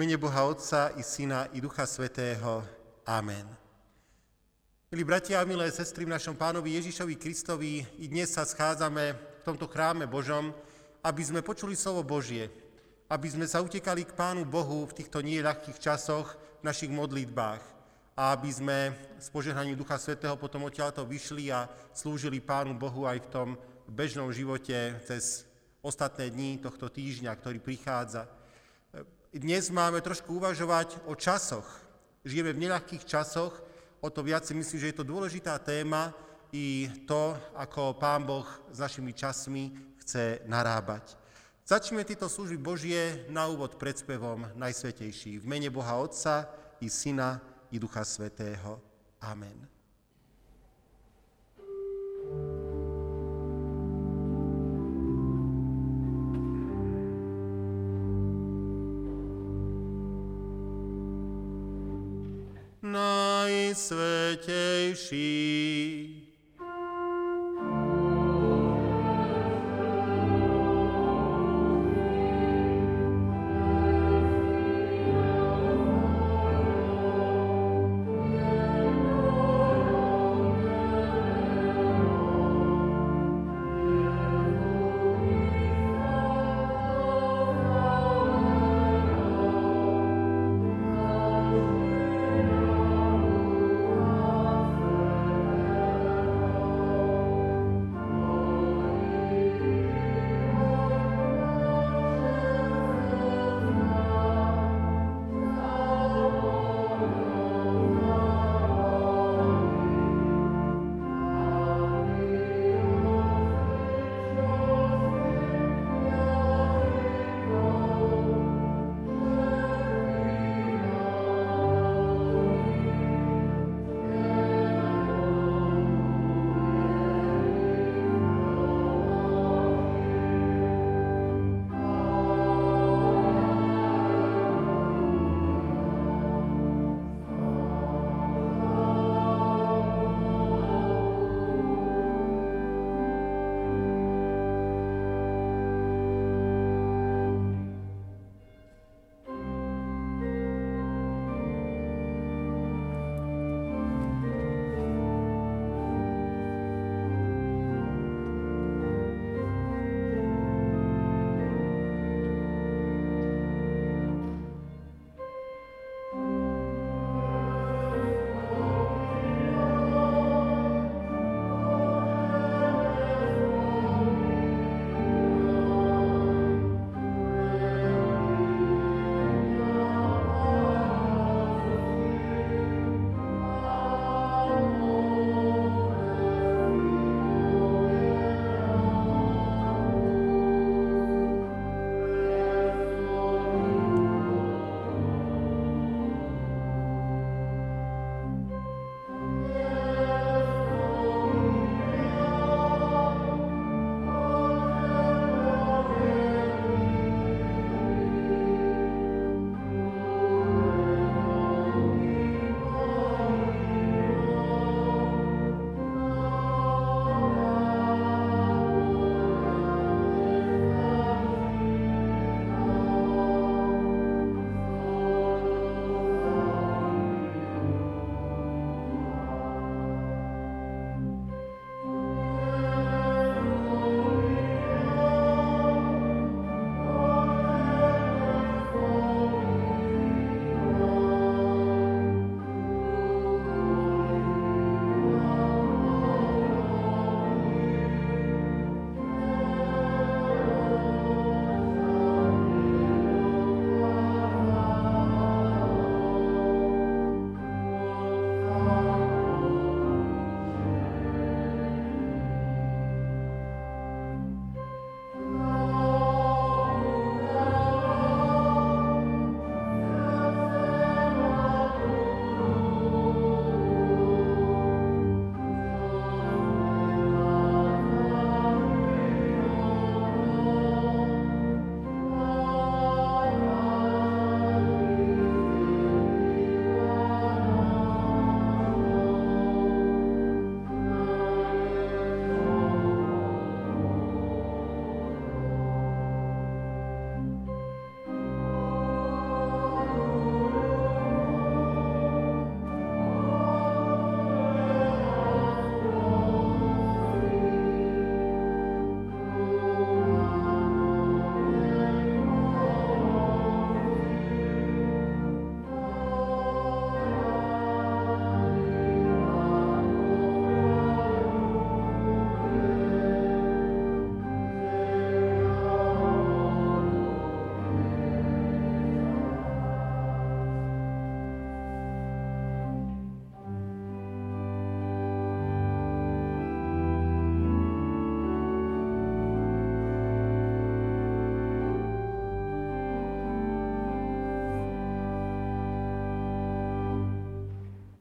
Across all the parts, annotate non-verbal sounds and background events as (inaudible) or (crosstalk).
mene Boha Otca i Syna i Ducha Svetého. Amen. Milí bratia a milé sestry v našom pánovi Ježišovi Kristovi, i dnes sa schádzame v tomto chráme Božom, aby sme počuli slovo Božie, aby sme sa utekali k Pánu Bohu v týchto nieľahkých časoch v našich modlitbách a aby sme s požehnaním Ducha Svetého potom odtiaľto vyšli a slúžili Pánu Bohu aj v tom bežnom živote cez ostatné dni tohto týždňa, ktorý prichádza. Dnes máme trošku uvažovať o časoch. Žijeme v neľahkých časoch, o to viac si myslím, že je to dôležitá téma i to, ako Pán Boh s našimi časmi chce narábať. Začneme tieto služby Božie na úvod predspevom Najsvetejší. V mene Boha Otca i Syna i Ducha Svetého. Amen. Najsvetejší.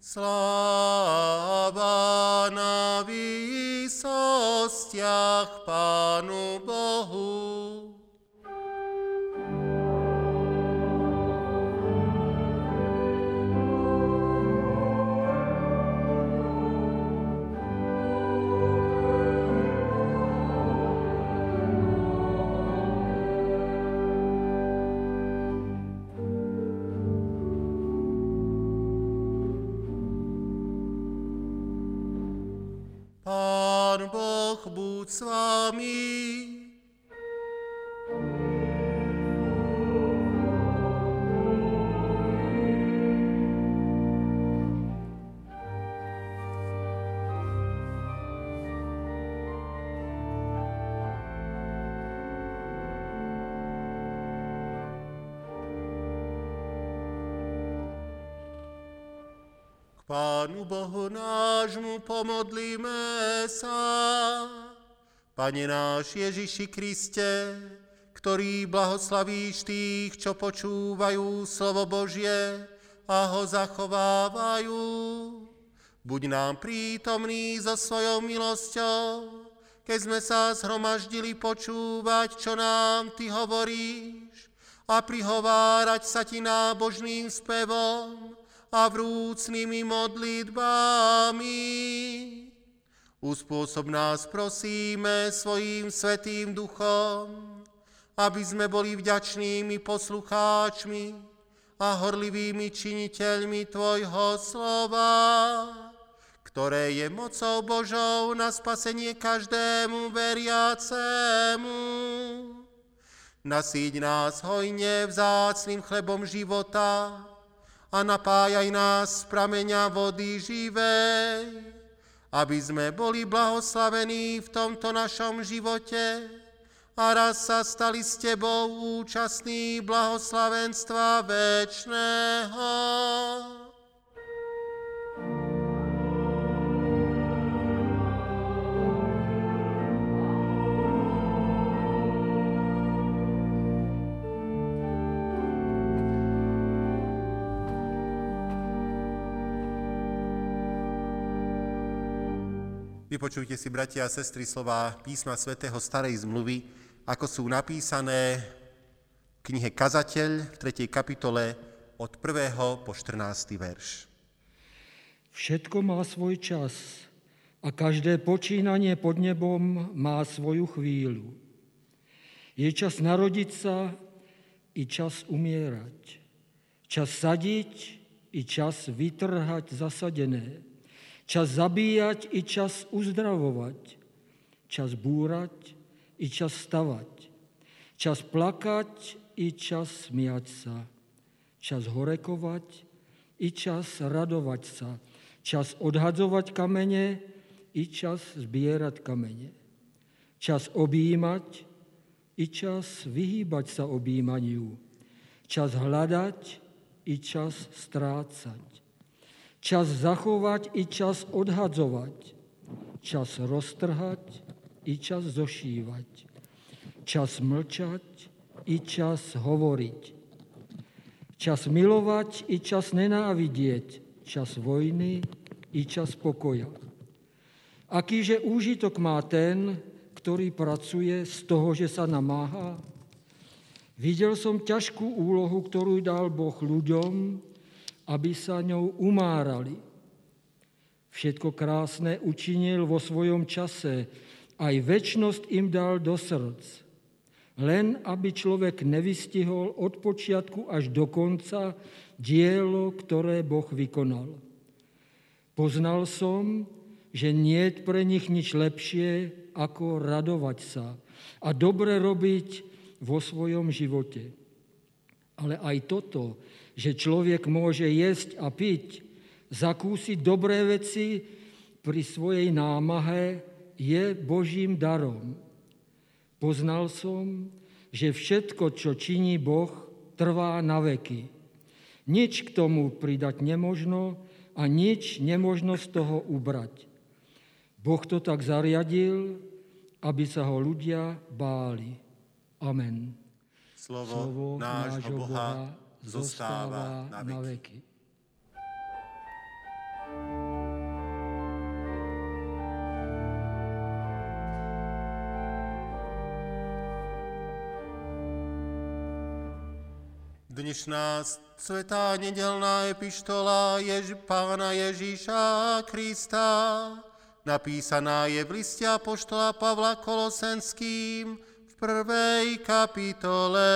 Sláva Pánu Bohu nášmu pomodlíme sa. Pane náš Ježiši Kriste, ktorý blahoslavíš tých, čo počúvajú slovo Božie a ho zachovávajú. Buď nám prítomný so svojou milosťou, keď sme sa zhromaždili počúvať, čo nám Ty hovoríš a prihovárať sa Ti nábožným spevom a vrúcnými modlitbami. Uspôsob nás prosíme svojím svetým duchom, aby sme boli vďačnými poslucháčmi a horlivými činiteľmi Tvojho slova, ktoré je mocou Božou na spasenie každému veriacému. Nasíť nás hojne vzácným chlebom života a napájaj nás z prameňa vody živej, aby sme boli blahoslavení v tomto našom živote a raz sa stali s Tebou účastní blahoslavenstva večného. Vypočujte si, bratia a sestry, slova písma svätého Starej zmluvy, ako sú napísané v knihe Kazateľ v 3. kapitole od 1. po 14. verš. Všetko má svoj čas a každé počínanie pod nebom má svoju chvíľu. Je čas narodiť sa i čas umierať. Čas sadiť i čas vytrhať zasadené Čas zabíjať i čas uzdravovať. Čas búrať i čas stavať. Čas plakať i čas smiať sa. Čas horekovať i čas radovať sa. Čas odhadzovať kamene i čas zbierať kamene. Čas objímať i čas vyhýbať sa objímaniu. Čas hľadať i čas strácať Čas zachovať i čas odhadzovať. Čas roztrhať i čas zošívať. Čas mlčať i čas hovoriť. Čas milovať i čas nenávidieť. Čas vojny i čas pokoja. Akýže úžitok má ten, ktorý pracuje z toho, že sa namáha? Videl som ťažkú úlohu, ktorú dal Boh ľuďom, aby sa ňou umárali. Všetko krásne učinil vo svojom čase, aj väčnosť im dal do srdc. Len aby človek nevystihol od počiatku až do konca dielo, ktoré Boh vykonal. Poznal som, že nie je pre nich nič lepšie, ako radovať sa a dobre robiť vo svojom živote. Ale aj toto že človek môže jesť a piť, zakúsiť dobré veci pri svojej námahe, je Božím darom. Poznal som, že všetko, čo činí Boh, trvá na veky. Nič k tomu pridať nemožno a nič nemožno z toho ubrať. Boh to tak zariadil, aby sa ho ľudia báli. Amen. Slovo, Slovo nášho Boha zostáva na veky. Dnešná svetá nedelná epištola Jež, Pána Ježíša Krista napísaná je v liste Apoštola Pavla Kolosenským v prvej kapitole.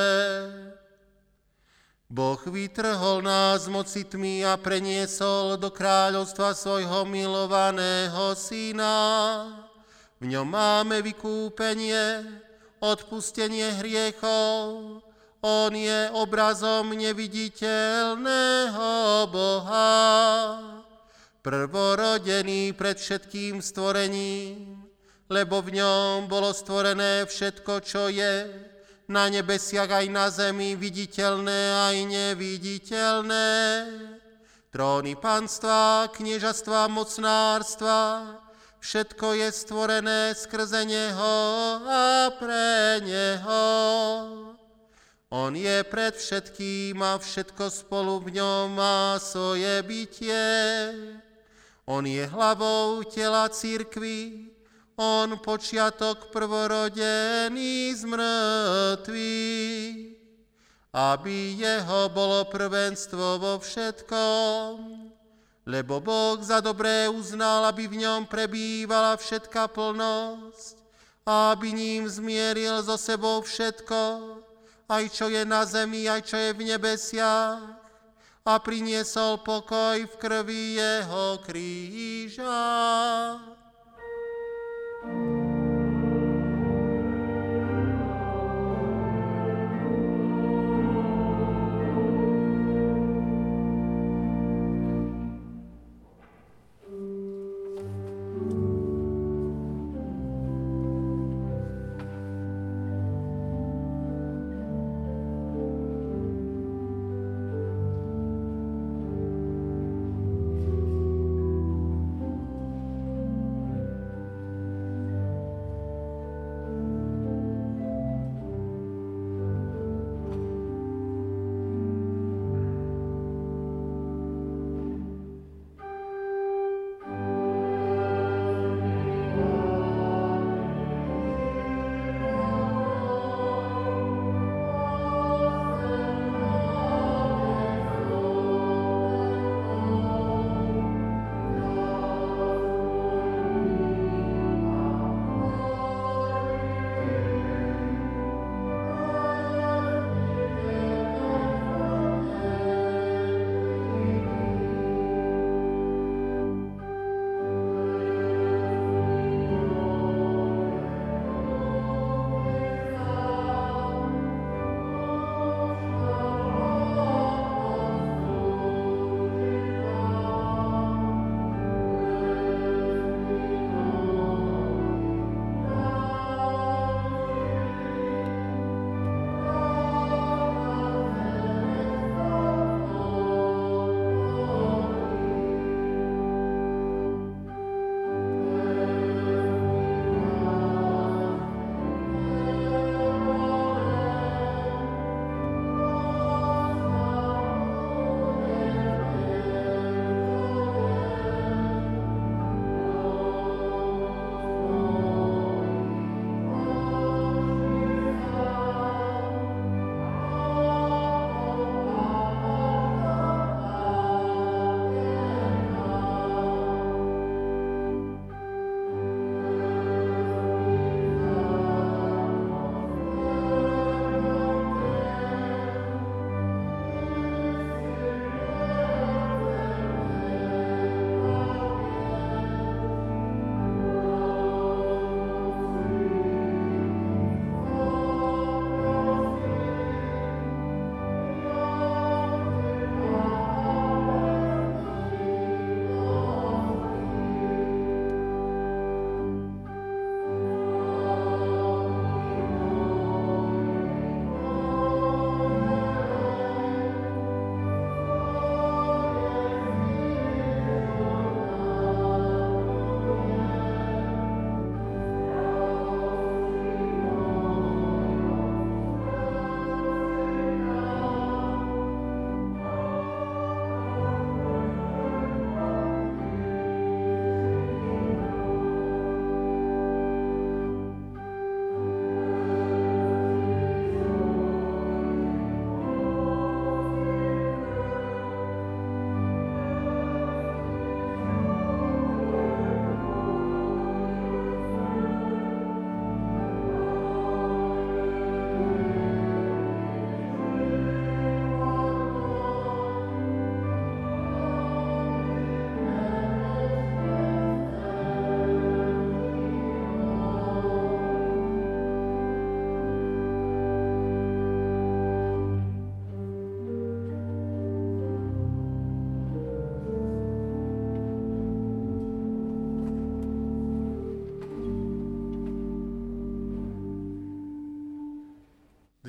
Boh vytrhol nás moci tmy a preniesol do kráľovstva svojho milovaného syna. V ňom máme vykúpenie, odpustenie hriechov, on je obrazom neviditeľného Boha, prvorodený pred všetkým stvorením, lebo v ňom bolo stvorené všetko, čo je, na nebesiach aj na zemi, viditeľné aj neviditeľné. Tróny panstva, kniežastva, mocnárstva, všetko je stvorené skrze Neho a pre Neho. On je pred všetkým a všetko spolu v ňom má svoje bytie. On je hlavou tela církvy, on počiatok prvorodený z mŕtvych, aby jeho bolo prvenstvo vo všetkom. Lebo Boh za dobré uznal, aby v ňom prebývala všetká plnosť, aby ním zmieril so sebou všetko, aj čo je na zemi, aj čo je v nebesiach a priniesol pokoj v krvi jeho kríža.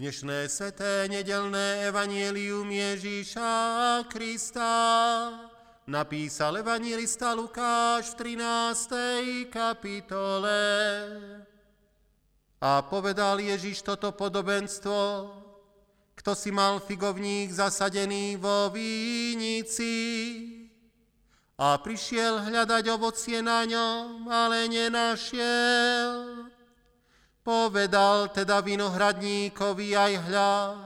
Dnešné sveté nedelné evanielium Ježíša Krista napísal evangelista Lukáš v 13. kapitole. A povedal Ježíš toto podobenstvo, kto si mal figovník zasadený vo vínici a prišiel hľadať ovocie na ňom, ale nenašiel. Povedal teda vinohradníkovi aj hľa,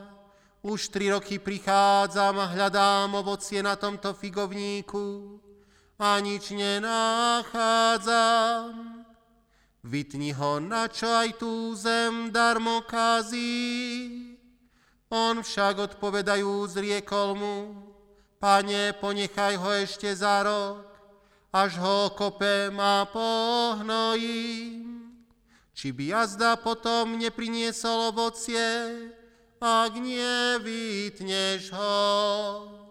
už tri roky prichádzam a hľadám ovocie na tomto figovníku a nič nenachádzam. Vytni ho, na čo aj tú zem darmo kazí. On však odpovedajú zriekol mu, pane, ponechaj ho ešte za rok, až ho kopem a pohnojím či by jazda potom nepriniesol ovocie, ak nevytneš ho.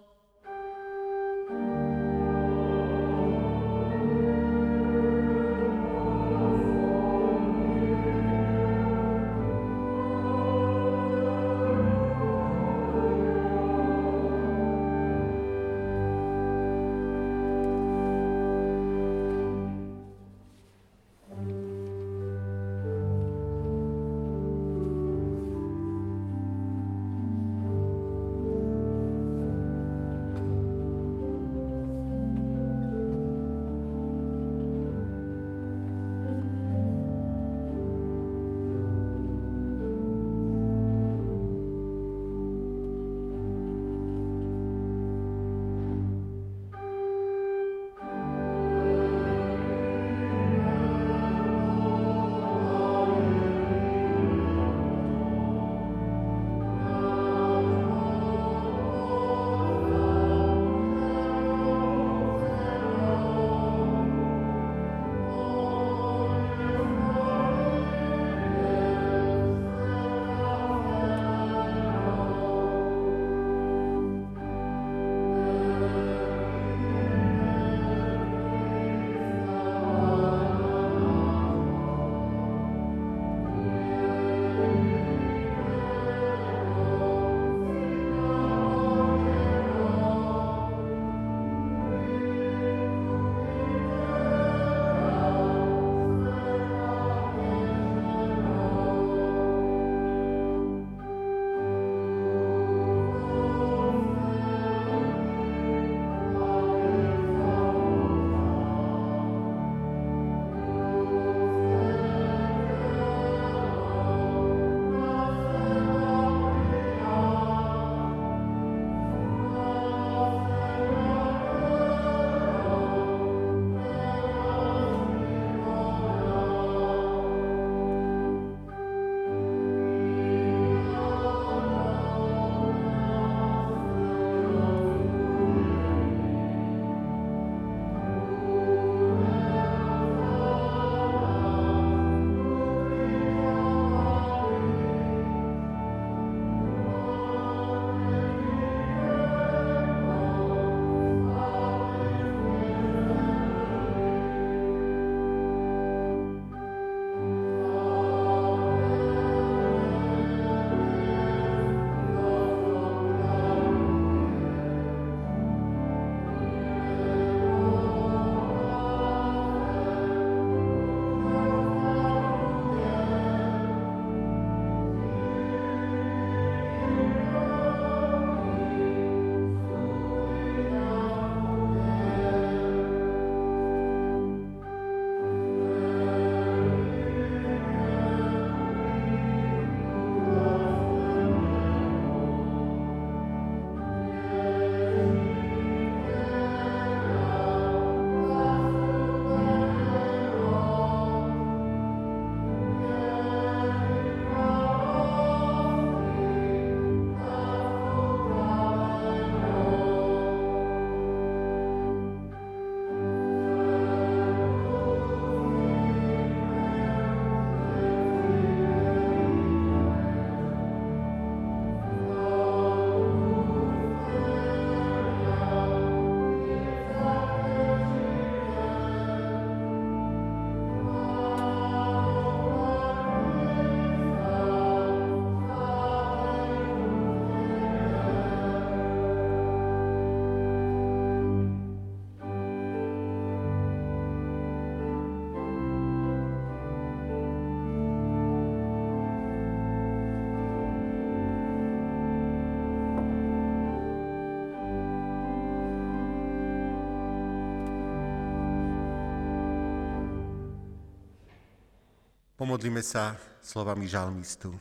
Pomodlíme sa slovami žalmistu.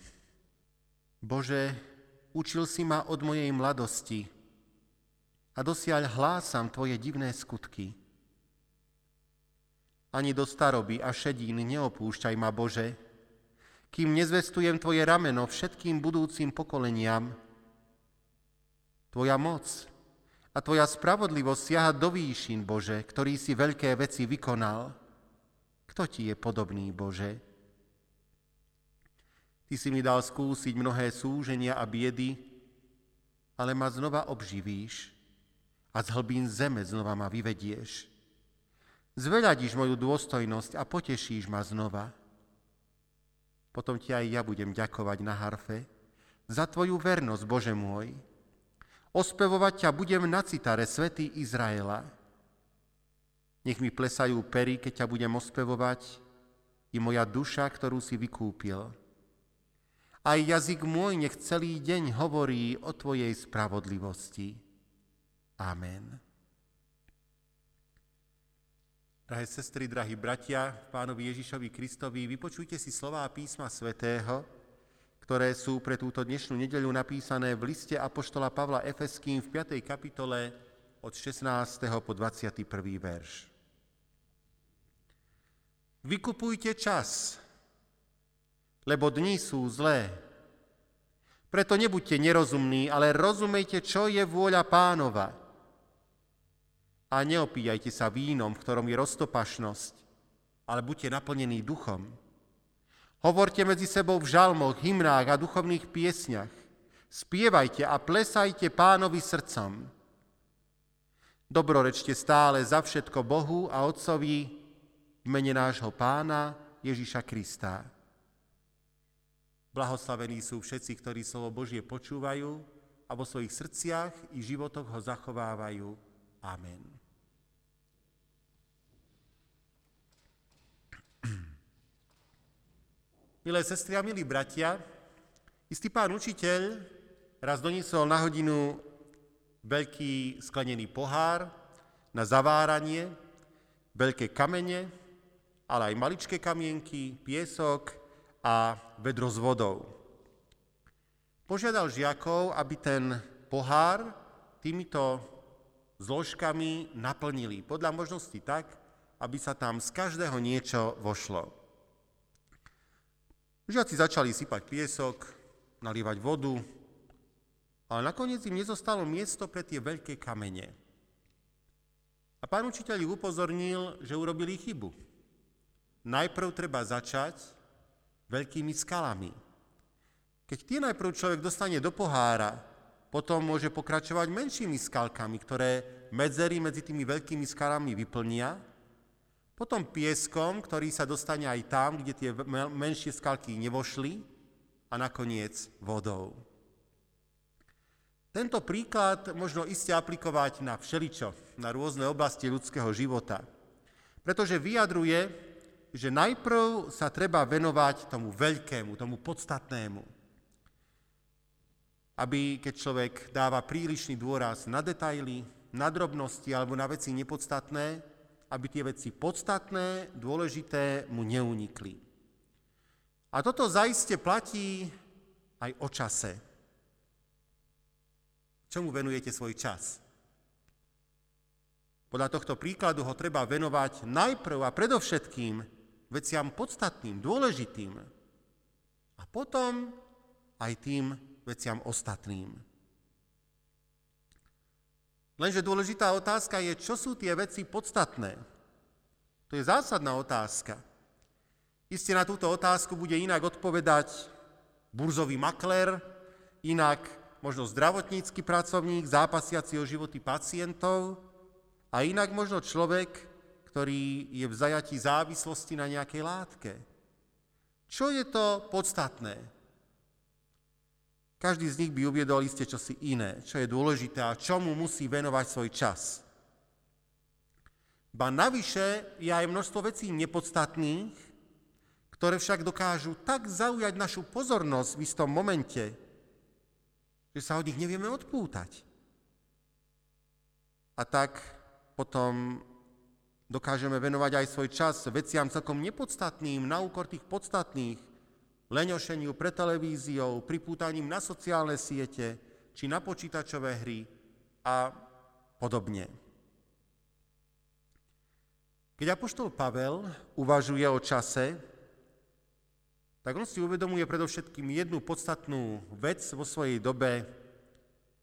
Bože, učil si ma od mojej mladosti a dosiaľ hlásam Tvoje divné skutky. Ani do staroby a šedín neopúšťaj ma, Bože, kým nezvestujem Tvoje rameno všetkým budúcim pokoleniam. Tvoja moc a Tvoja spravodlivosť siaha do výšin, Bože, ktorý si veľké veci vykonal. Kto Ti je podobný, Bože? Ty si mi dal skúsiť mnohé súženia a biedy, ale ma znova obživíš a z hlbín zeme znova ma vyvedieš. Zveľadíš moju dôstojnosť a potešíš ma znova. Potom ti aj ja budem ďakovať na harfe za tvoju vernosť, Bože môj. Ospevovať ťa budem na citare, Svetý Izraela. Nech mi plesajú pery, keď ťa budem ospevovať, i moja duša, ktorú si vykúpil. Aj jazyk môj nech celý deň hovorí o Tvojej spravodlivosti. Amen. Drahé sestry, drahí bratia, pánovi Ježišovi Kristovi, vypočujte si slová písma svätého, ktoré sú pre túto dnešnú nedeľu napísané v liste Apoštola Pavla Efeským v 5. kapitole od 16. po 21. verš. Vykupujte čas, lebo dni sú zlé. Preto nebuďte nerozumní, ale rozumejte, čo je vôľa pánova. A neopíjajte sa vínom, v ktorom je roztopašnosť, ale buďte naplnení duchom. Hovorte medzi sebou v žalmoch, hymnách a duchovných piesňach. Spievajte a plesajte pánovi srdcom. Dobrorečte stále za všetko Bohu a Otcovi v mene nášho pána Ježiša Krista. Blahoslavení sú všetci, ktorí slovo Božie počúvajú a vo svojich srdciach i životoch ho zachovávajú. Amen. (clears throat) Milé sestry a milí bratia, istý pán učiteľ raz doniesol na hodinu veľký sklenený pohár na zaváranie, veľké kamene, ale aj maličké kamienky, piesok, a vedro s vodou. Požiadal žiakov, aby ten pohár týmito zložkami naplnili. Podľa možnosti tak, aby sa tam z každého niečo vošlo. Žiaci začali sypať piesok, nalievať vodu, ale nakoniec im nezostalo miesto pre tie veľké kamene. A pán učiteľ ich upozornil, že urobili chybu. Najprv treba začať veľkými skalami. Keď tie najprv človek dostane do pohára, potom môže pokračovať menšími skalkami, ktoré medzery medzi tými veľkými skalami vyplnia, potom pieskom, ktorý sa dostane aj tam, kde tie menšie skalky nevošli, a nakoniec vodou. Tento príklad možno iste aplikovať na všeličo, na rôzne oblasti ľudského života, pretože vyjadruje že najprv sa treba venovať tomu veľkému, tomu podstatnému. Aby keď človek dáva prílišný dôraz na detaily, na drobnosti alebo na veci nepodstatné, aby tie veci podstatné, dôležité mu neunikli. A toto zaiste platí aj o čase. Čomu venujete svoj čas? Podľa tohto príkladu ho treba venovať najprv a predovšetkým veciam podstatným, dôležitým a potom aj tým veciam ostatným. Lenže dôležitá otázka je, čo sú tie veci podstatné. To je zásadná otázka. Isté na túto otázku bude inak odpovedať burzový makler, inak možno zdravotnícky pracovník, zápasiaci o životy pacientov a inak možno človek, ktorý je v zajatí závislosti na nejakej látke. Čo je to podstatné? Každý z nich by uviedol iste čosi iné, čo je dôležité a čomu musí venovať svoj čas. Ba navyše je aj množstvo vecí nepodstatných, ktoré však dokážu tak zaujať našu pozornosť v istom momente, že sa od nich nevieme odpútať. A tak potom dokážeme venovať aj svoj čas veciam celkom nepodstatným, na úkor tých podstatných, leňošeniu pre televíziou, pripútaním na sociálne siete či na počítačové hry a podobne. Keď apoštol Pavel uvažuje o čase, tak on si uvedomuje predovšetkým jednu podstatnú vec vo svojej dobe.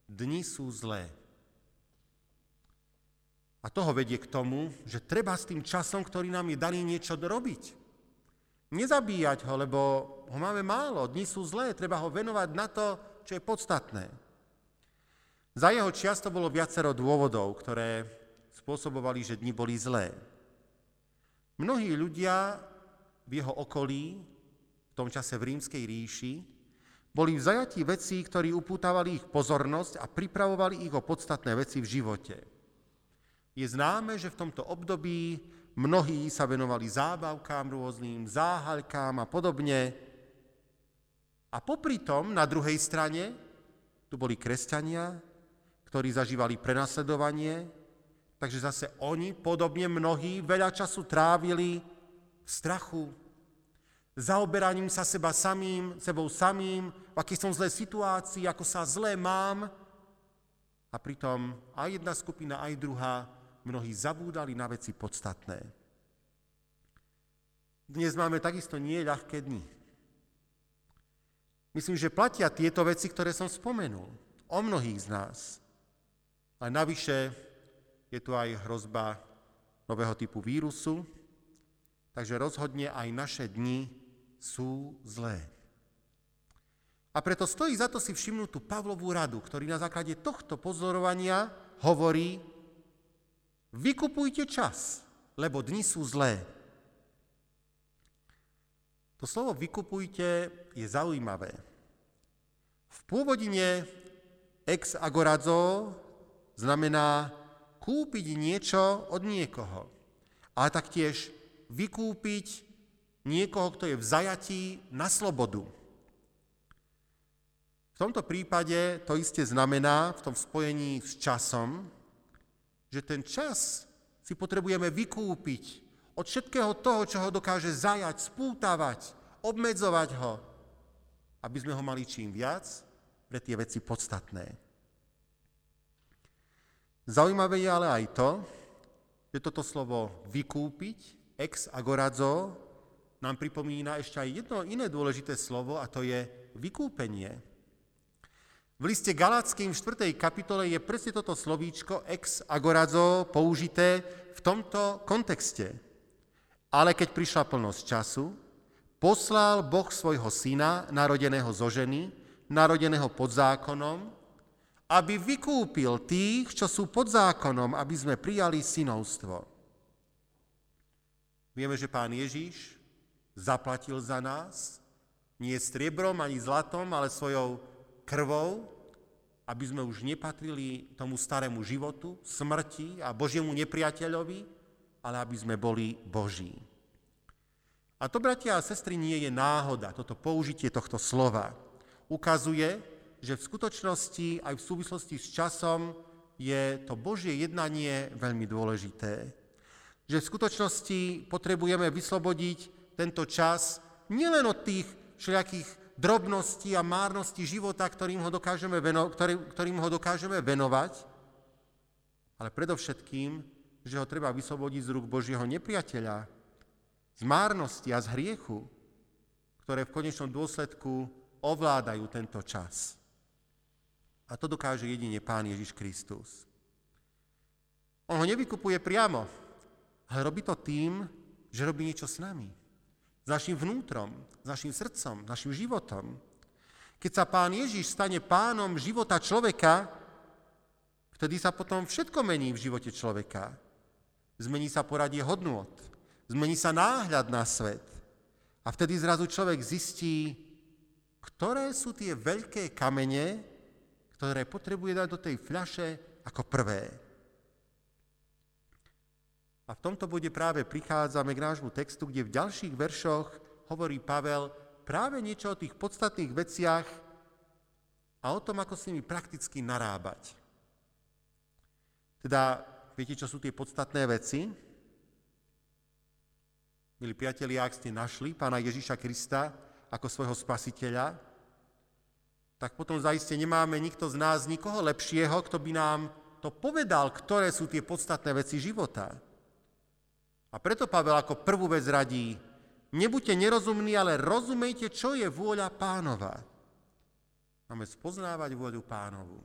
Dni sú zlé. A toho vedie k tomu, že treba s tým časom, ktorý nám je daný, niečo robiť. Nezabíjať ho, lebo ho máme málo, dni sú zlé, treba ho venovať na to, čo je podstatné. Za jeho čias to bolo viacero dôvodov, ktoré spôsobovali, že dni boli zlé. Mnohí ľudia v jeho okolí, v tom čase v rímskej ríši, boli v zajatí vecí, ktorí upútavali ich pozornosť a pripravovali ich o podstatné veci v živote. Je známe, že v tomto období mnohí sa venovali zábavkám rôznym, záhaľkám a podobne. A popri tom, na druhej strane, tu boli kresťania, ktorí zažívali prenasledovanie, takže zase oni, podobne mnohí, veľa času trávili v strachu, zaoberaním sa seba samým, sebou samým, v akej som zlé situácii, ako sa zlé mám. A pritom aj jedna skupina, aj druhá mnohí zabúdali na veci podstatné. Dnes máme takisto nie ľahké dni. Myslím, že platia tieto veci, ktoré som spomenul, o mnohých z nás. Ale navyše je tu aj hrozba nového typu vírusu, takže rozhodne aj naše dni sú zlé. A preto stojí za to si všimnúť tú Pavlovú radu, ktorý na základe tohto pozorovania hovorí, Vykupujte čas, lebo dni sú zlé. To slovo vykupujte je zaujímavé. V pôvodine ex agorazo znamená kúpiť niečo od niekoho, ale taktiež vykúpiť niekoho, kto je v zajatí na slobodu. V tomto prípade to isté znamená v tom spojení s časom, že ten čas si potrebujeme vykúpiť od všetkého toho, čo ho dokáže zajať, spútavať, obmedzovať ho, aby sme ho mali čím viac pre tie veci podstatné. Zaujímavé je ale aj to, že toto slovo vykúpiť, ex agorazo, nám pripomína ešte aj jedno iné dôležité slovo a to je vykúpenie. V liste Galackým v 4. kapitole je presne toto slovíčko ex agorazo použité v tomto kontexte. Ale keď prišla plnosť času, poslal Boh svojho syna, narodeného zo ženy, narodeného pod zákonom, aby vykúpil tých, čo sú pod zákonom, aby sme prijali synovstvo. Vieme, že pán Ježíš zaplatil za nás, nie striebrom ani zlatom, ale svojou krvou, aby sme už nepatrili tomu starému životu, smrti a Božiemu nepriateľovi, ale aby sme boli Boží. A to, bratia a sestry, nie je náhoda, toto použitie tohto slova. Ukazuje, že v skutočnosti aj v súvislosti s časom je to Božie jednanie veľmi dôležité. Že v skutočnosti potrebujeme vyslobodiť tento čas nielen od tých všelijakých drobnosti a márnosti života, ktorým ho dokážeme, veno, ktorý, ktorým ho dokážeme venovať, ale predovšetkým, že ho treba vyslobodiť z rúk Božieho nepriateľa, z márnosti a z hriechu, ktoré v konečnom dôsledku ovládajú tento čas. A to dokáže jedine Pán Ježiš Kristus. On ho nevykupuje priamo, ale robí to tým, že robí niečo s nami s našim vnútrom, s našim srdcom, našim životom. Keď sa pán Ježiš stane pánom života človeka, vtedy sa potom všetko mení v živote človeka. Zmení sa poradie hodnôt, zmení sa náhľad na svet. A vtedy zrazu človek zistí, ktoré sú tie veľké kamene, ktoré potrebuje dať do tej fľaše ako prvé. A v tomto bode práve prichádzame k nášmu textu, kde v ďalších veršoch hovorí Pavel práve niečo o tých podstatných veciach a o tom, ako s nimi prakticky narábať. Teda, viete, čo sú tie podstatné veci? Milí priatelia, ak ste našli pána Ježiša Krista ako svojho spasiteľa, tak potom zaiste nemáme nikto z nás nikoho lepšieho, kto by nám to povedal, ktoré sú tie podstatné veci života. A preto Pavel ako prvú vec radí, nebuďte nerozumní, ale rozumejte, čo je vôľa pánova. Máme spoznávať vôľu pánovu.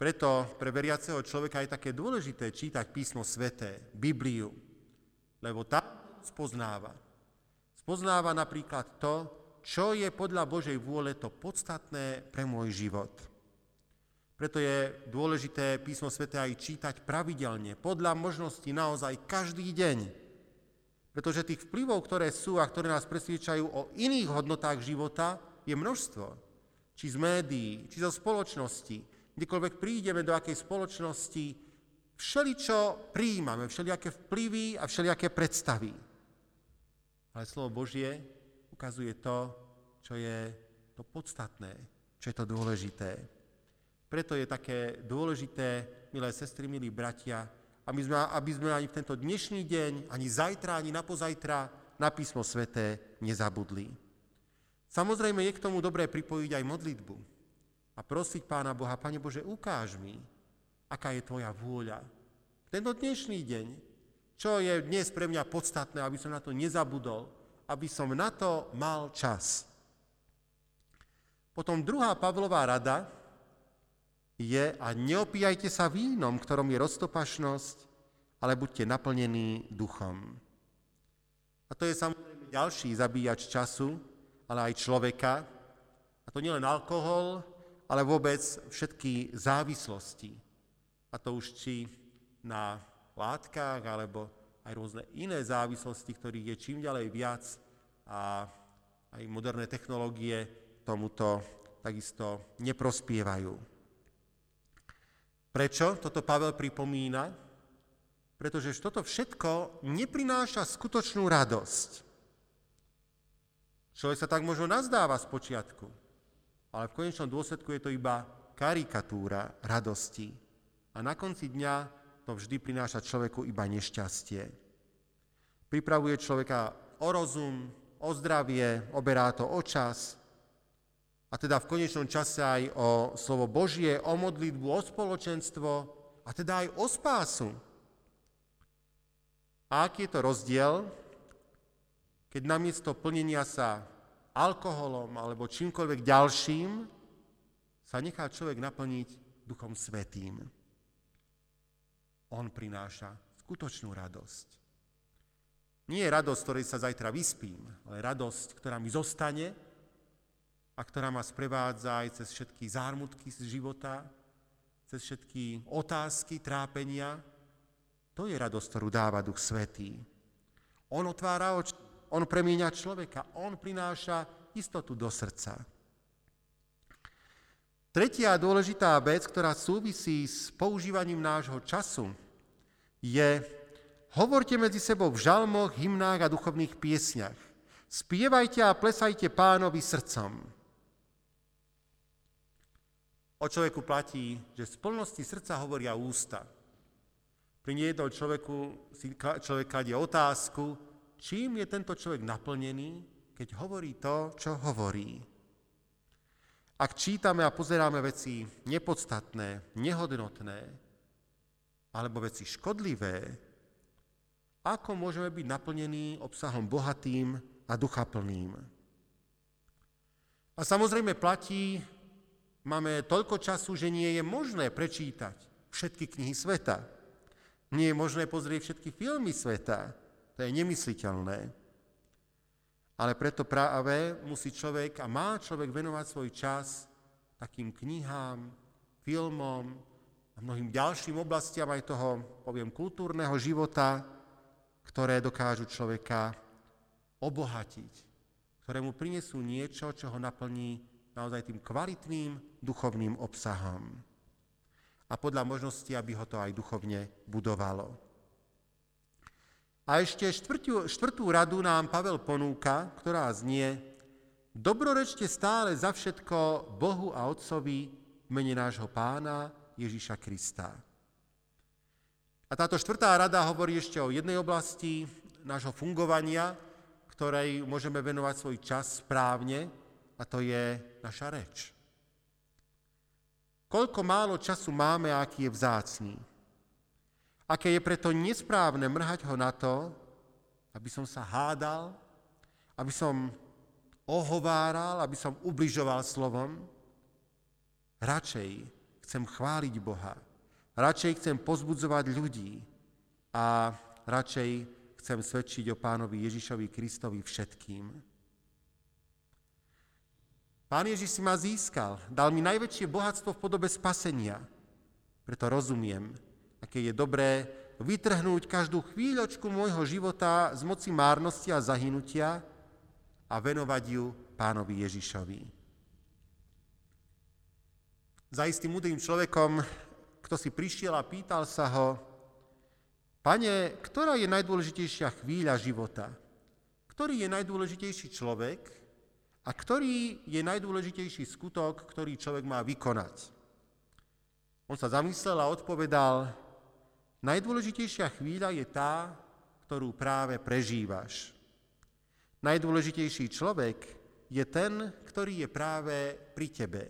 Preto pre veriaceho človeka je také dôležité čítať písmo sveté, Bibliu, lebo tam spoznáva. Spoznáva napríklad to, čo je podľa Božej vôle to podstatné pre môj život. Preto je dôležité písmo svete aj čítať pravidelne, podľa možnosti naozaj každý deň. Pretože tých vplyvov, ktoré sú a ktoré nás presviečajú o iných hodnotách života, je množstvo. Či z médií, či zo spoločnosti, kdekoľvek prídeme do akej spoločnosti, všeličo príjmame, všelijaké vplyvy a všelijaké predstavy. Ale slovo Božie ukazuje to, čo je to podstatné, čo je to dôležité. Preto je také dôležité, milé sestry, milí bratia, aby sme, aby sme ani v tento dnešný deň, ani zajtra, ani napozajtra na písmo sveté nezabudli. Samozrejme je k tomu dobré pripojiť aj modlitbu a prosiť Pána Boha, Pane Bože, ukáž mi, aká je Tvoja vôľa. Tento dnešný deň, čo je dnes pre mňa podstatné, aby som na to nezabudol, aby som na to mal čas. Potom druhá Pavlová rada je a neopíjajte sa vínom, ktorom je roztopašnosť, ale buďte naplnení duchom. A to je samozrejme ďalší zabíjač času, ale aj človeka. A to nielen alkohol, ale vôbec všetky závislosti. A to už či na látkach, alebo aj rôzne iné závislosti, ktorých je čím ďalej viac a aj moderné technológie tomuto takisto neprospievajú. Prečo toto Pavel pripomína? Pretože toto všetko neprináša skutočnú radosť. Človek sa tak možno nazdáva z počiatku, ale v konečnom dôsledku je to iba karikatúra radosti. A na konci dňa to vždy prináša človeku iba nešťastie. Pripravuje človeka o rozum, o zdravie, oberá to o čas a teda v konečnom čase aj o slovo Božie, o modlitbu, o spoločenstvo a teda aj o spásu. A aký je to rozdiel, keď namiesto plnenia sa alkoholom alebo čímkoľvek ďalším sa nechá človek naplniť Duchom Svetým on prináša skutočnú radosť. Nie radosť, ktorej sa zajtra vyspím, ale radosť, ktorá mi zostane a ktorá ma sprevádza aj cez všetky zármutky z života, cez všetky otázky, trápenia. To je radosť, ktorú dáva Duch Svetý. On otvára oči, on premieňa človeka, on prináša istotu do srdca. Tretia dôležitá vec, ktorá súvisí s používaním nášho času, je hovorte medzi sebou v žalmoch, hymnách a duchovných piesňach. Spievajte a plesajte pánovi srdcom. O človeku platí, že z plnosti srdca hovoria ústa. Pri jednom človeku si človek kladie otázku, čím je tento človek naplnený, keď hovorí to, čo hovorí. Ak čítame a pozeráme veci nepodstatné, nehodnotné, alebo veci škodlivé, ako môžeme byť naplnení obsahom bohatým a duchaplným. A samozrejme platí, máme toľko času, že nie je možné prečítať všetky knihy sveta. Nie je možné pozrieť všetky filmy sveta. To je nemysliteľné. Ale preto práve musí človek a má človek venovať svoj čas takým knihám, filmom a mnohým ďalším oblastiam aj toho, poviem, kultúrneho života, ktoré dokážu človeka obohatiť, ktoré mu prinesú niečo, čo ho naplní naozaj tým kvalitným duchovným obsahom. A podľa možnosti, aby ho to aj duchovne budovalo. A ešte štvrtú, štvrtú radu nám Pavel ponúka, ktorá znie Dobrorečte stále za všetko Bohu a Otcovi v mene nášho pána Ježíša Krista. A táto štvrtá rada hovorí ešte o jednej oblasti nášho fungovania, ktorej môžeme venovať svoj čas správne, a to je naša reč. Koľko málo času máme a aký je vzácný. Aké je preto nesprávne mrhať ho na to, aby som sa hádal, aby som ohováral, aby som ubližoval slovom. Radšej chcem chváliť Boha, radšej chcem pozbudzovať ľudí a radšej chcem svedčiť o pánovi Ježišovi Kristovi všetkým. Pán Ježiš si ma získal, dal mi najväčšie bohatstvo v podobe spasenia. Preto rozumiem, aké je dobré vytrhnúť každú chvíľočku môjho života z moci márnosti a zahynutia a venovať ju pánovi Ježišovi. Za istým múdrym človekom, kto si prišiel a pýtal sa ho, Pane, ktorá je najdôležitejšia chvíľa života? Ktorý je najdôležitejší človek a ktorý je najdôležitejší skutok, ktorý človek má vykonať? On sa zamyslel a odpovedal, najdôležitejšia chvíľa je tá, ktorú práve prežívaš. Najdôležitejší človek je ten, ktorý je práve pri tebe.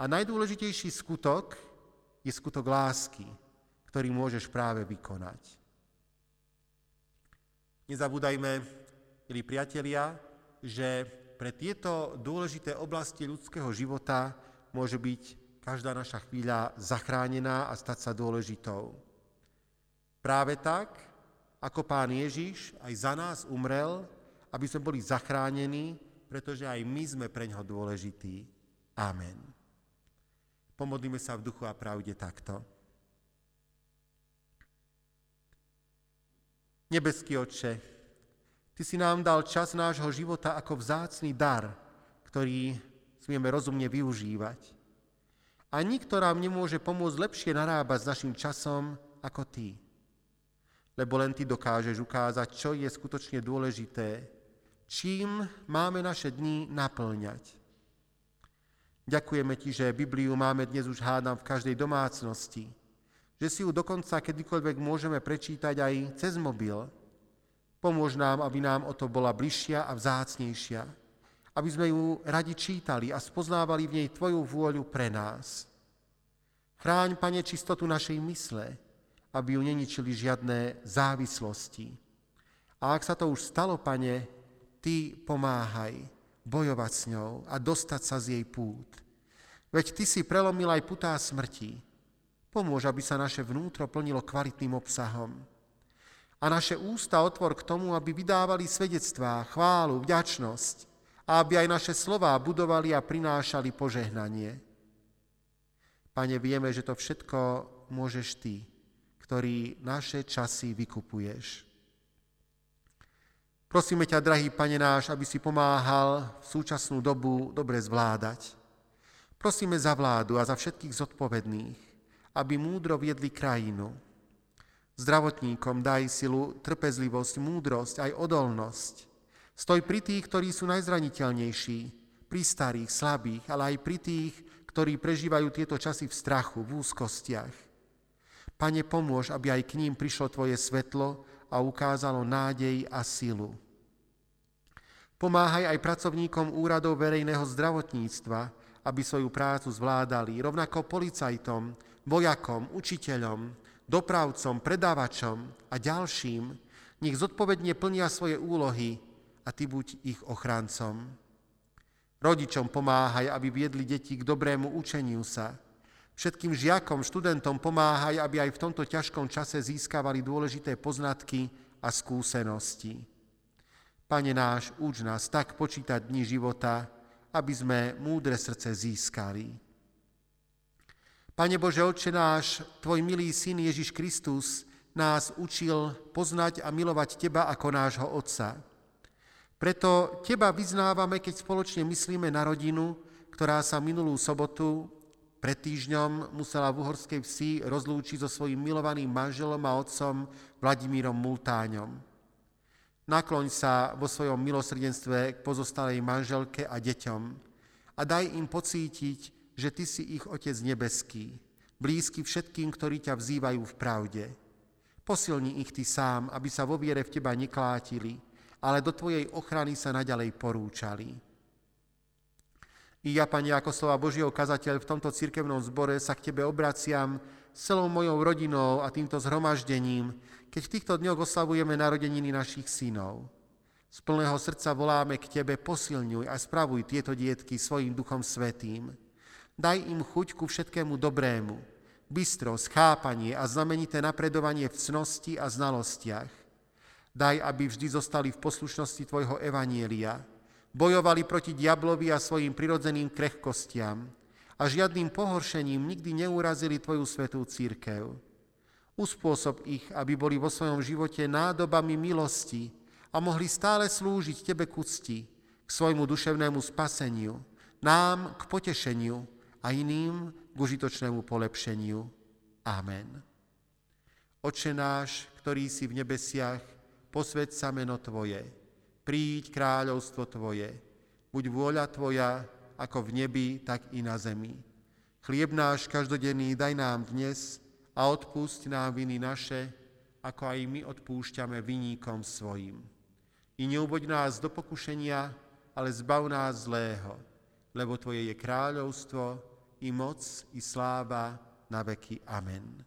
A najdôležitejší skutok je skutok lásky, ktorý môžeš práve vykonať. Nezabúdajme, milí priatelia, že pre tieto dôležité oblasti ľudského života môže byť každá naša chvíľa zachránená a stať sa dôležitou. Práve tak, ako pán Ježiš aj za nás umrel, aby sme boli zachránení, pretože aj my sme pre ňoho dôležití. Amen. Pomodlíme sa v duchu a pravde takto. Nebeský Otče, Ty si nám dal čas nášho života ako vzácný dar, ktorý smieme rozumne využívať. A nikto nám nemôže pomôcť lepšie narábať s našim časom ako Ty. Lebo len Ty dokážeš ukázať, čo je skutočne dôležité, čím máme naše dni naplňať. Ďakujeme Ti, že Bibliu máme dnes už hádam v každej domácnosti, že si ju dokonca kedykoľvek môžeme prečítať aj cez mobil. Pomôž nám, aby nám o to bola bližšia a vzácnejšia, aby sme ju radi čítali a spoznávali v nej Tvoju vôľu pre nás. Chráň, Pane, čistotu našej mysle, aby ju neničili žiadne závislosti. A ak sa to už stalo, Pane, Ty pomáhaj bojovať s ňou a dostať sa z jej pút. Veď Ty si prelomil aj putá smrti, Pomôž, aby sa naše vnútro plnilo kvalitným obsahom. A naše ústa otvor k tomu, aby vydávali svedectvá, chválu, vďačnosť a aby aj naše slová budovali a prinášali požehnanie. Pane, vieme, že to všetko môžeš Ty, ktorý naše časy vykupuješ. Prosíme ťa, drahý Pane náš, aby si pomáhal v súčasnú dobu dobre zvládať. Prosíme za vládu a za všetkých zodpovedných, aby múdro viedli krajinu. Zdravotníkom daj silu, trpezlivosť, múdrosť, aj odolnosť. Stoj pri tých, ktorí sú najzraniteľnejší, pri starých, slabých, ale aj pri tých, ktorí prežívajú tieto časy v strachu, v úzkostiach. Pane, pomôž, aby aj k ním prišlo Tvoje svetlo a ukázalo nádej a silu. Pomáhaj aj pracovníkom úradov verejného zdravotníctva, aby svoju prácu zvládali, rovnako policajtom, vojakom, učiteľom, dopravcom, predávačom a ďalším, nech zodpovedne plnia svoje úlohy a ty buď ich ochráncom. Rodičom pomáhaj, aby viedli deti k dobrému učeniu sa. Všetkým žiakom, študentom pomáhaj, aby aj v tomto ťažkom čase získavali dôležité poznatky a skúsenosti. Pane náš, uč nás tak počítať dni života, aby sme múdre srdce získali. Pane Bože, Otče náš, Tvoj milý Syn Ježiš Kristus nás učil poznať a milovať Teba ako nášho Otca. Preto Teba vyznávame, keď spoločne myslíme na rodinu, ktorá sa minulú sobotu pred týždňom musela v Uhorskej vsi rozlúčiť so svojím milovaným manželom a otcom Vladimírom Multáňom. Nakloň sa vo svojom milosrdenstve k pozostalej manželke a deťom a daj im pocítiť, že Ty si ich Otec nebeský, blízky všetkým, ktorí ťa vzývajú v pravde. Posilni ich Ty sám, aby sa vo viere v Teba neklátili, ale do Tvojej ochrany sa naďalej porúčali. I ja, Pani, ako slova Božieho kazateľ v tomto cirkevnom zbore sa k Tebe obraciam celou mojou rodinou a týmto zhromaždením, keď v týchto dňoch oslavujeme narodeniny našich synov. Z plného srdca voláme k Tebe, posilňuj a spravuj tieto dietky svojim Duchom Svetým. Daj im chuť ku všetkému dobrému, bystrosť, chápanie a znamenité napredovanie v cnosti a znalostiach. Daj, aby vždy zostali v poslušnosti Tvojho evanielia, Bojovali proti diablovi a svojim prirodzeným krehkostiam a žiadnym pohoršením nikdy neurazili Tvoju svetú církev. Uspôsob ich, aby boli vo svojom živote nádobami milosti a mohli stále slúžiť Tebe k úcti, k svojmu duševnému spaseniu, nám k potešeniu a iným k užitočnému polepšeniu. Amen. Oče náš, ktorý si v nebesiach, posved sa meno Tvoje, príď kráľovstvo Tvoje, buď vôľa Tvoja, ako v nebi, tak i na zemi. Chlieb náš každodenný daj nám dnes a odpusť nám viny naše, ako aj my odpúšťame viníkom svojim. I neuboď nás do pokušenia, ale zbav nás zlého, lebo Tvoje je kráľovstvo, i moc, i sláva na veky. Amen.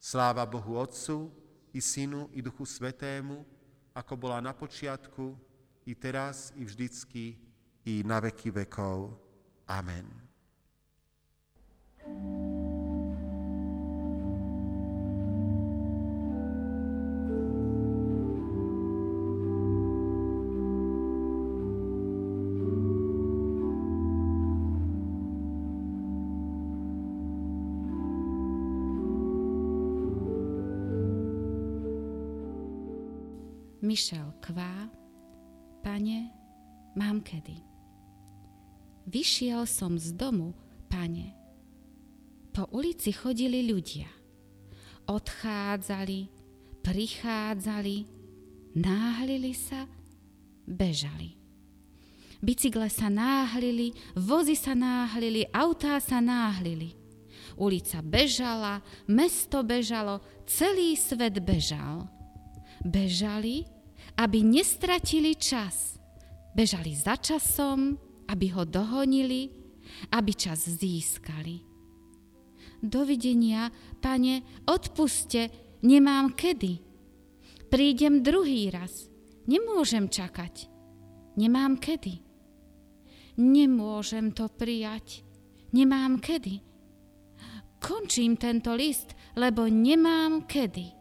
Sláva Bohu Otcu, i Synu, i Duchu Svetému, ako bola na počiatku, i teraz, i vždycky, i na veky vekov. Amen. Michel Kvá Pane, mám kedy. Vyšiel som z domu, pane. Po ulici chodili ľudia. Odchádzali, prichádzali, náhlili sa, bežali. Bicykle sa náhlili, vozy sa náhlili, autá sa náhlili. Ulica bežala, mesto bežalo, celý svet bežal. Bežali, aby nestratili čas. Bežali za časom, aby ho dohonili, aby čas získali. Dovidenia, pane, odpuste, nemám kedy. Prídem druhý raz, nemôžem čakať, nemám kedy. Nemôžem to prijať, nemám kedy. Končím tento list, lebo nemám kedy.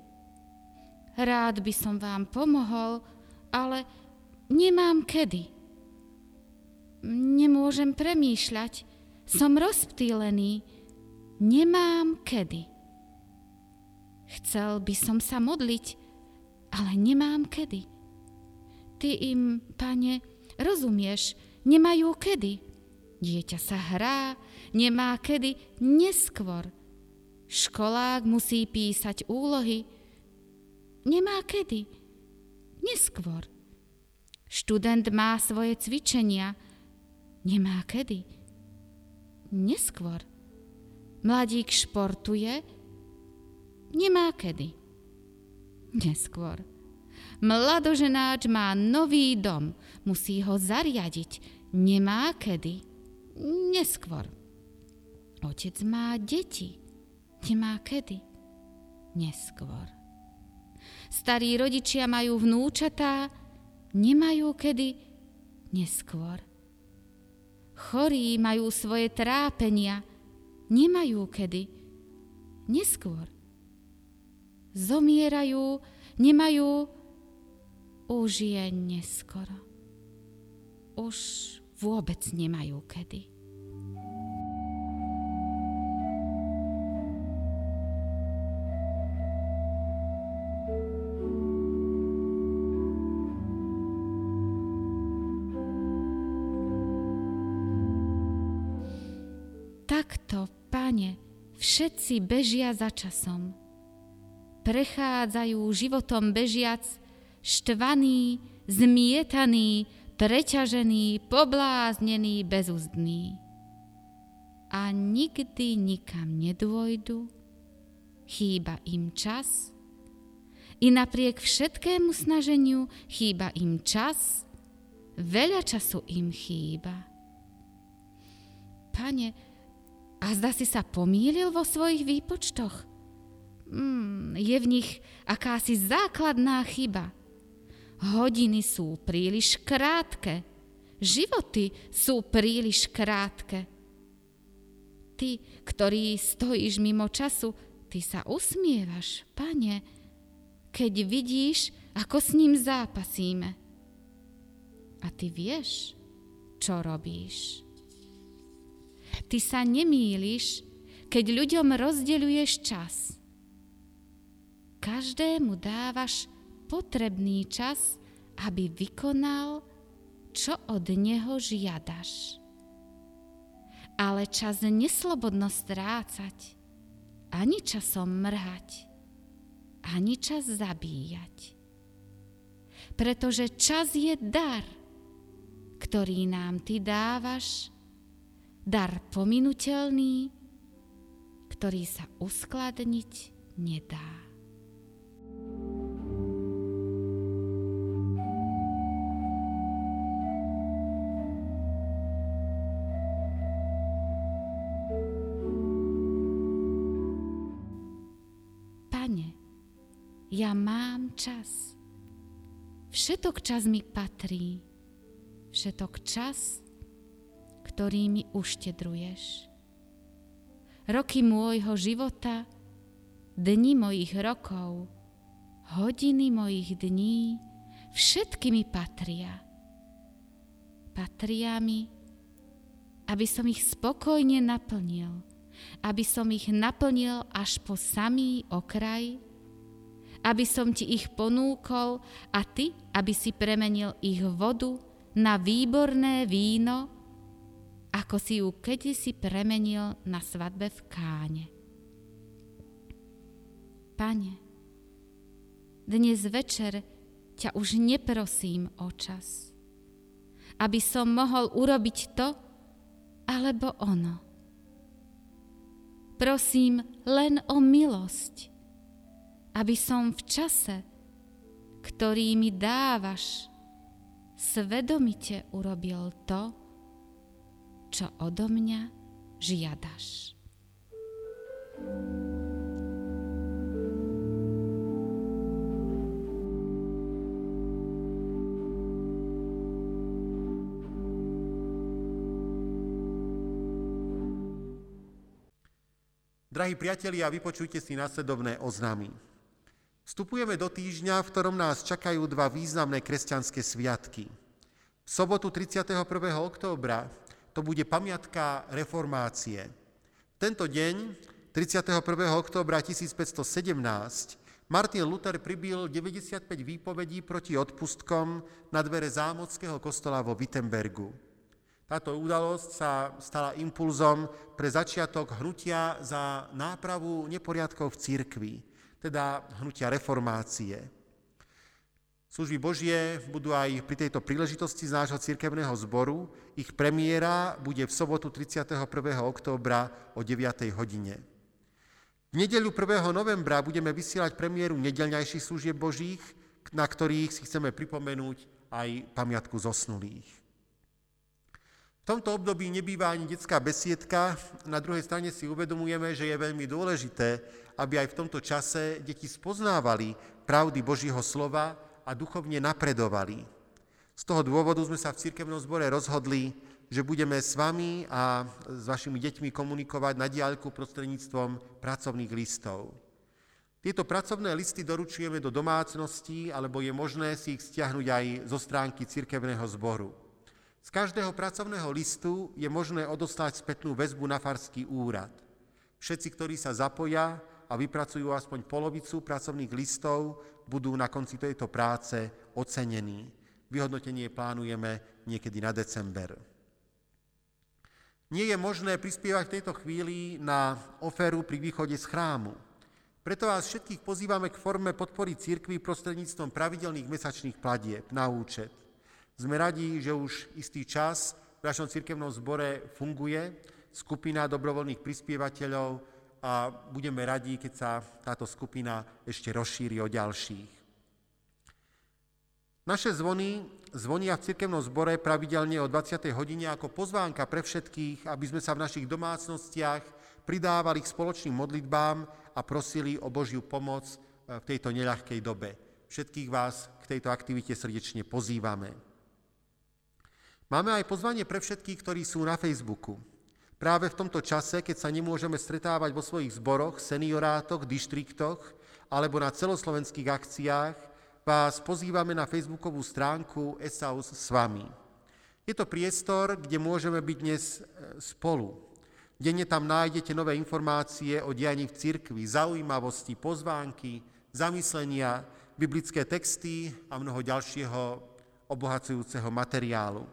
Rád by som vám pomohol, ale nemám kedy. Nemôžem premýšľať, som rozptýlený, nemám kedy. Chcel by som sa modliť, ale nemám kedy. Ty im, pane, rozumieš, nemajú kedy. Dieťa sa hrá, nemá kedy, neskôr. Školák musí písať úlohy, Nemá kedy. Neskôr. Študent má svoje cvičenia. Nemá kedy. Neskôr. Mladík športuje. Nemá kedy. Neskôr. Mladoženáč má nový dom. Musí ho zariadiť. Nemá kedy. Neskôr. Otec má deti. Nemá kedy. Neskôr. Starí rodičia majú vnúčatá, nemajú kedy neskôr. Chorí majú svoje trápenia, nemajú kedy neskôr. Zomierajú, nemajú už je neskoro. Už vôbec nemajú kedy. Všetci bežia za časom. Prechádzajú životom bežiac, štvaný, zmietaný, preťažený, pobláznený, bezúzdný. A nikdy nikam nedôjdu, chýba im čas, I napriek všetkému snaženiu chýba im čas, veľa času im chýba. Pane, a zda si sa pomýlil vo svojich výpočtoch? Mm, je v nich akási základná chyba. Hodiny sú príliš krátke, životy sú príliš krátke. Ty, ktorý stojíš mimo času, ty sa usmievaš, pane, keď vidíš, ako s ním zápasíme. A ty vieš, čo robíš. Ty sa nemýliš, keď ľuďom rozdeľuješ čas. Každému dávaš potrebný čas, aby vykonal, čo od neho žiadaš. Ale čas neslobodno strácať, ani časom mrhať, ani čas zabíjať. Pretože čas je dar, ktorý nám ty dávaš, dar pominuteľný, ktorý sa uskladniť nedá. Ja mám čas. Všetok čas mi patrí. Všetok čas, ktorý mi uštedruješ. Roky môjho života, dni mojich rokov, hodiny mojich dní, všetky mi patria. Patria mi, aby som ich spokojne naplnil, aby som ich naplnil až po samý okraj, aby som ti ich ponúkol a ty, aby si premenil ich vodu na výborné víno, ako si ju kedysi premenil na svadbe v Káne. Pane, dnes večer ťa už neprosím o čas, aby som mohol urobiť to alebo ono. Prosím len o milosť, aby som v čase, ktorý mi dávaš, svedomite urobil to, čo odo mňa žiadaš. Drahí priatelia, vypočujte si následovné oznámy. Vstupujeme do týždňa, v ktorom nás čakajú dva významné kresťanské sviatky. V sobotu 31. októbra to bude pamiatka reformácie. Tento deň, 31. októbra 1517, Martin Luther pribil 95 výpovedí proti odpustkom na dvere zámockého kostola vo Wittenbergu. Táto udalosť sa stala impulzom pre začiatok hnutia za nápravu neporiadkov v cirkvi teda hnutia reformácie. Služby Božie budú aj pri tejto príležitosti z nášho cirkevného zboru. Ich premiéra bude v sobotu 31. októbra o 9. hodine. V nedeľu 1. novembra budeme vysielať premiéru nedelňajších služieb Božích, na ktorých si chceme pripomenúť aj pamiatku zosnulých. V tomto období nebýva ani detská besiedka, na druhej strane si uvedomujeme, že je veľmi dôležité, aby aj v tomto čase deti spoznávali pravdy Božího slova a duchovne napredovali. Z toho dôvodu sme sa v cirkevnom zbore rozhodli, že budeme s vami a s vašimi deťmi komunikovať na diaľku prostredníctvom pracovných listov. Tieto pracovné listy doručujeme do domácností, alebo je možné si ich stiahnuť aj zo stránky cirkevného zboru. Z každého pracovného listu je možné odostať spätnú väzbu na farský úrad. Všetci, ktorí sa zapoja, a vypracujú aspoň polovicu pracovných listov, budú na konci tejto práce ocenení. Vyhodnotenie plánujeme niekedy na december. Nie je možné prispievať v tejto chvíli na oferu pri východe z chrámu. Preto vás všetkých pozývame k forme podpory církvy prostredníctvom pravidelných mesačných platieb na účet. Sme radi, že už istý čas v našom cirkevnom zbore funguje skupina dobrovoľných prispievateľov, a budeme radi, keď sa táto skupina ešte rozšíri o ďalších. Naše zvony zvonia v cirkevnom zbore pravidelne o 20. hodine ako pozvánka pre všetkých, aby sme sa v našich domácnostiach pridávali k spoločným modlitbám a prosili o Božiu pomoc e, v tejto neľahkej dobe. Všetkých vás k tejto aktivite srdečne pozývame. Máme aj pozvanie pre všetkých, ktorí sú na Facebooku. Práve v tomto čase, keď sa nemôžeme stretávať vo svojich zboroch, seniorátoch, dištriktoch alebo na celoslovenských akciách, vás pozývame na facebookovú stránku Esaus s vami. Je to priestor, kde môžeme byť dnes e, spolu. Denne tam nájdete nové informácie o dianí v cirkvi, zaujímavosti, pozvánky, zamyslenia, biblické texty a mnoho ďalšieho obohacujúceho materiálu.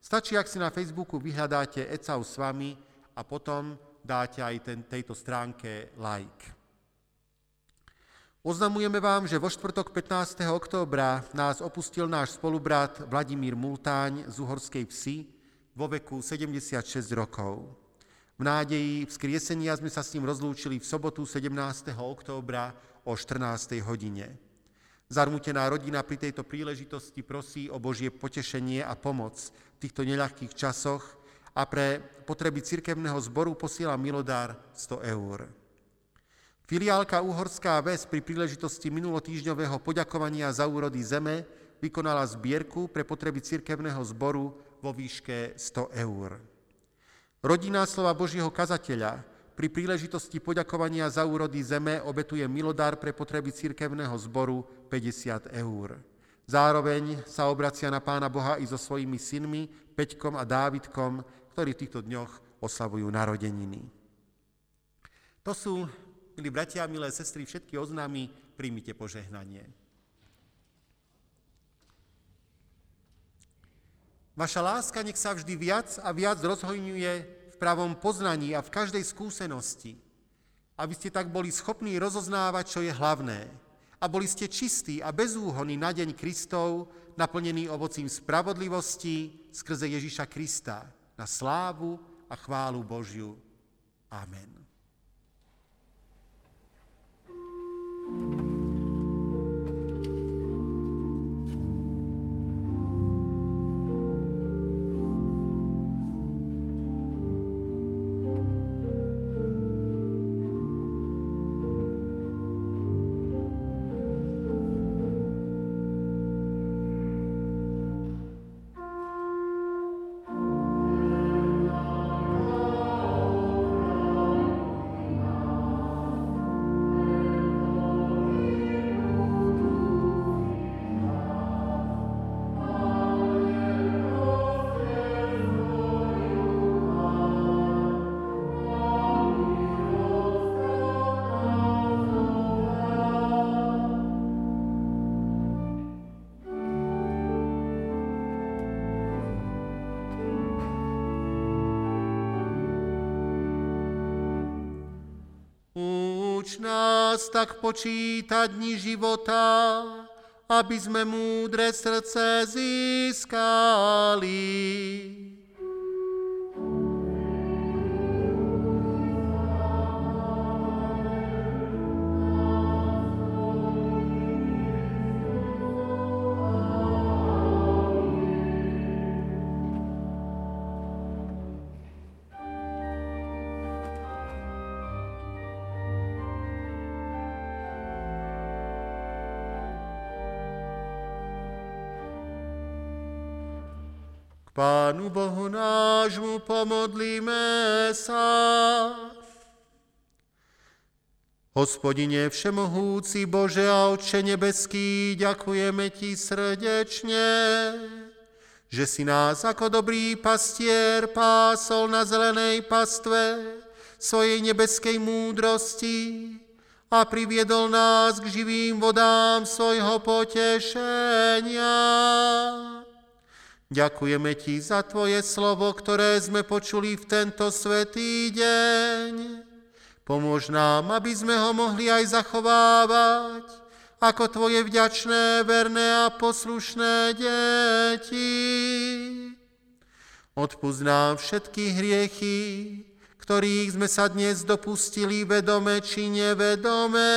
Stačí, ak si na Facebooku vyhľadáte Ecaus s vami a potom dáte aj ten, tejto stránke like. Oznamujeme vám, že vo štvrtok 15. októbra nás opustil náš spolubrat Vladimír Multáň z Uhorskej vsi vo veku 76 rokov. V nádeji vzkriesenia sme sa s ním rozlúčili v sobotu 17. októbra o 14. hodine. Zarmutená rodina pri tejto príležitosti prosí o Božie potešenie a pomoc v týchto neľahkých časoch a pre potreby cirkevného zboru posiela milodár 100 eur. Filiálka Uhorská Ves pri príležitosti minulotýždňového poďakovania za úrody zeme vykonala zbierku pre potreby cirkevného zboru vo výške 100 eur. Rodinná slova Božieho kazateľa pri príležitosti poďakovania za úrody zeme obetuje milodár pre potreby cirkevného zboru 50 eur. Zároveň sa obracia na Pána Boha i so svojimi synmi, Peťkom a Dávidkom, ktorí v týchto dňoch oslavujú narodeniny. To sú Milí bratia, milé sestry, všetky oznámy, príjmite požehnanie. Vaša láska nech sa vždy viac a viac rozhojňuje pravom poznaní a v každej skúsenosti, aby ste tak boli schopní rozoznávať, čo je hlavné, a boli ste čistí a bezúhonní na deň Kristov, naplnený ovocím spravodlivosti skrze Ježiša Krista, na slávu a chválu Božiu. Amen. Uč nás tak počítať dni života, aby sme múdre srdce získali. Pomodlíme sa. Hospodine Všemohúci Bože a Otče nebeský, ďakujeme Ti srdečne, že si nás ako dobrý pastier pásol na zelenej pastve svojej nebeskej múdrosti a priviedol nás k živým vodám svojho potešenia. Ďakujeme Ti za Tvoje slovo, ktoré sme počuli v tento svetý deň. Pomôž nám, aby sme ho mohli aj zachovávať ako Tvoje vďačné, verné a poslušné deti. Odpúsť nám všetky hriechy, ktorých sme sa dnes dopustili vedome či nevedome.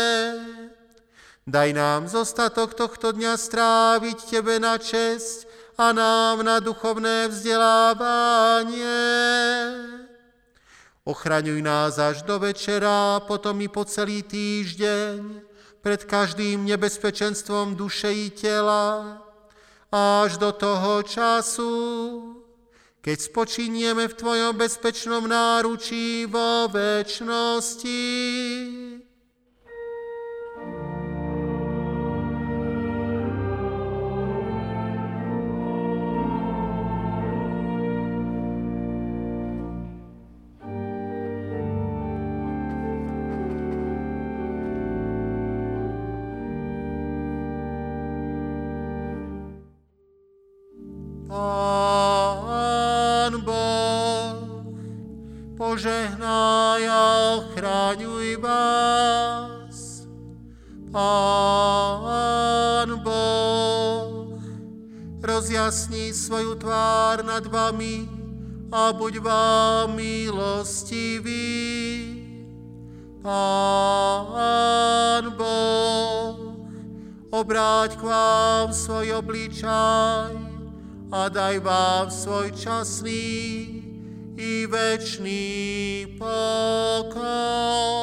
Daj nám zostatok tohto dňa stráviť Tebe na česť a nám na duchovné vzdelávanie. Ochraňuj nás až do večera, potom i po celý týždeň, pred každým nebezpečenstvom duše i tela, až do toho času, keď spočinieme v Tvojom bezpečnom náručí vo večnosti. Buď vám milostivý. Pán Boh, obráť k vám svoj obličaj a daj vám svoj časný i večný pokoj.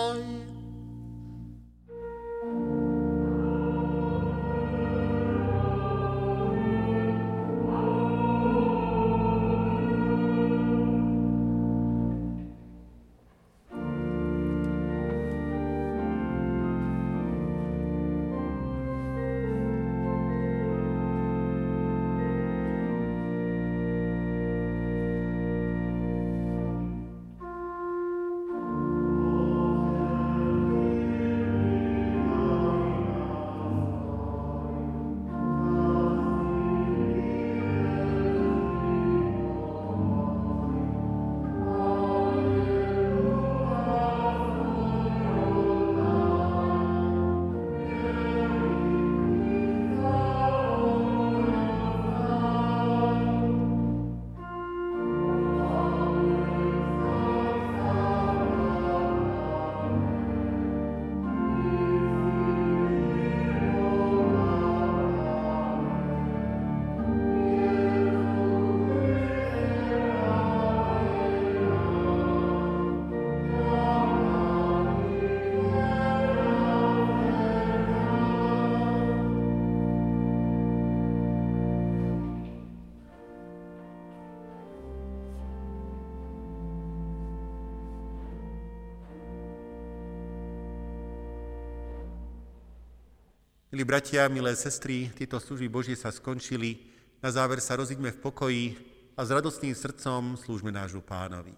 Milí bratia, milé sestry, tieto služby Božie sa skončili. Na záver sa rozíďme v pokoji a s radostným srdcom slúžme nášmu pánovi.